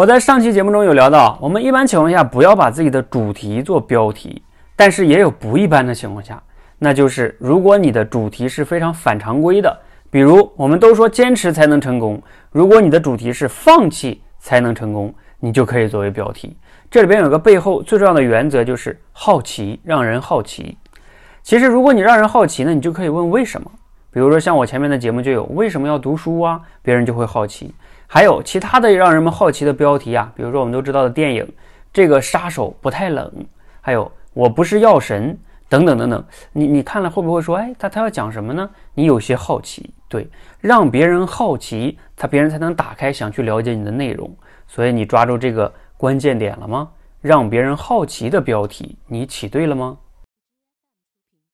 我在上期节目中有聊到，我们一般情况下不要把自己的主题做标题，但是也有不一般的情况下，那就是如果你的主题是非常反常规的，比如我们都说坚持才能成功，如果你的主题是放弃才能成功，你就可以作为标题。这里边有个背后最重要的原则，就是好奇，让人好奇。其实如果你让人好奇呢，你就可以问为什么。比如说像我前面的节目就有为什么要读书啊，别人就会好奇。还有其他的让人们好奇的标题啊，比如说我们都知道的电影，这个杀手不太冷，还有我不是药神等等等等。你你看了会不会说，哎，他他要讲什么呢？你有些好奇，对，让别人好奇，他别人才能打开想去了解你的内容。所以你抓住这个关键点了吗？让别人好奇的标题，你起对了吗？